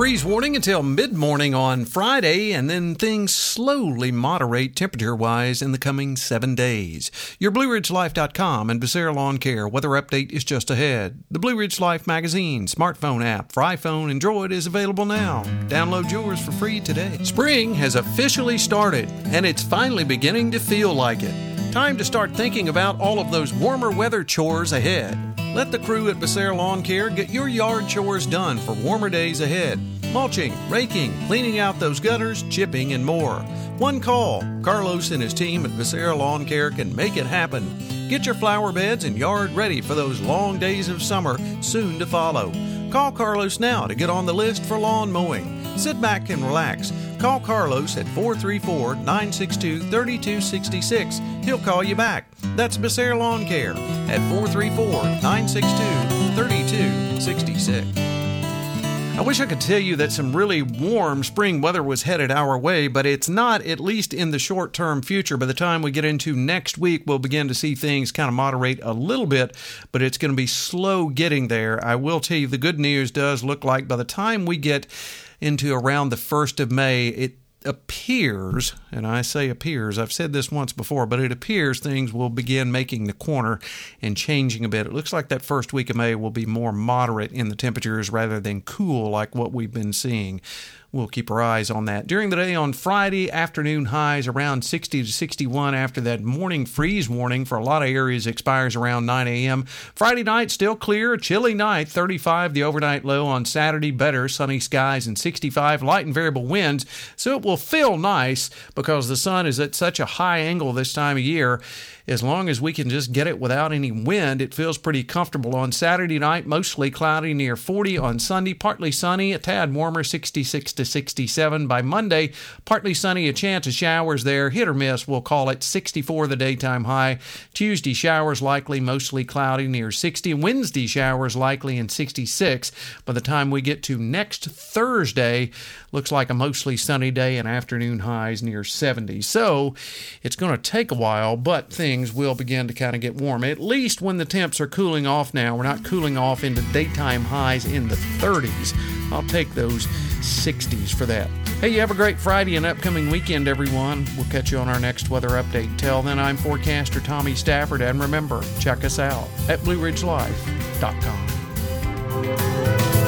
Freeze warning until mid morning on Friday, and then things slowly moderate temperature wise in the coming seven days. Your BlueRidgeLife.com and Becerra Lawn Care weather update is just ahead. The Blue Ridge Life magazine smartphone app for iPhone and Droid is available now. Download yours for free today. Spring has officially started, and it's finally beginning to feel like it. Time to start thinking about all of those warmer weather chores ahead. Let the crew at Becerra Lawn Care get your yard chores done for warmer days ahead. Mulching, raking, cleaning out those gutters, chipping, and more. One call. Carlos and his team at Becerra Lawn Care can make it happen. Get your flower beds and yard ready for those long days of summer soon to follow. Call Carlos now to get on the list for lawn mowing. Sit back and relax. Call Carlos at 434 962 3266. He'll call you back. That's Becerra Lawn Care at 434 962 3266. I wish I could tell you that some really warm spring weather was headed our way, but it's not, at least in the short term future. By the time we get into next week, we'll begin to see things kind of moderate a little bit, but it's going to be slow getting there. I will tell you the good news does look like by the time we get into around the 1st of May, it appears, and I say appears, I've said this once before, but it appears things will begin making the corner and changing a bit. It looks like that first week of May will be more moderate in the temperatures rather than cool like what we've been seeing. We'll keep our eyes on that. During the day on Friday, afternoon highs around 60 to 61 after that morning freeze warning for a lot of areas expires around 9 a.m. Friday night, still clear, chilly night, 35 the overnight low on Saturday, better, sunny skies and 65, light and variable winds. So it will feel nice because the sun is at such a high angle this time of year as long as we can just get it without any wind, it feels pretty comfortable. On Saturday night, mostly cloudy near 40. On Sunday, partly sunny, a tad warmer, 66 to 67. By Monday, partly sunny, a chance of showers there, hit or miss. We'll call it 64 the daytime high. Tuesday, showers likely, mostly cloudy near 60. Wednesday, showers likely in 66. By the time we get to next Thursday, looks like a mostly sunny day and afternoon highs near 70. So it's going to take a while, but things things will begin to kind of get warm. At least when the temps are cooling off now, we're not cooling off into daytime highs in the 30s. I'll take those 60s for that. Hey, you have a great Friday and upcoming weekend, everyone. We'll catch you on our next weather update. Until then, I'm forecaster Tommy Stafford, and remember, check us out at BlueRidgeLife.com.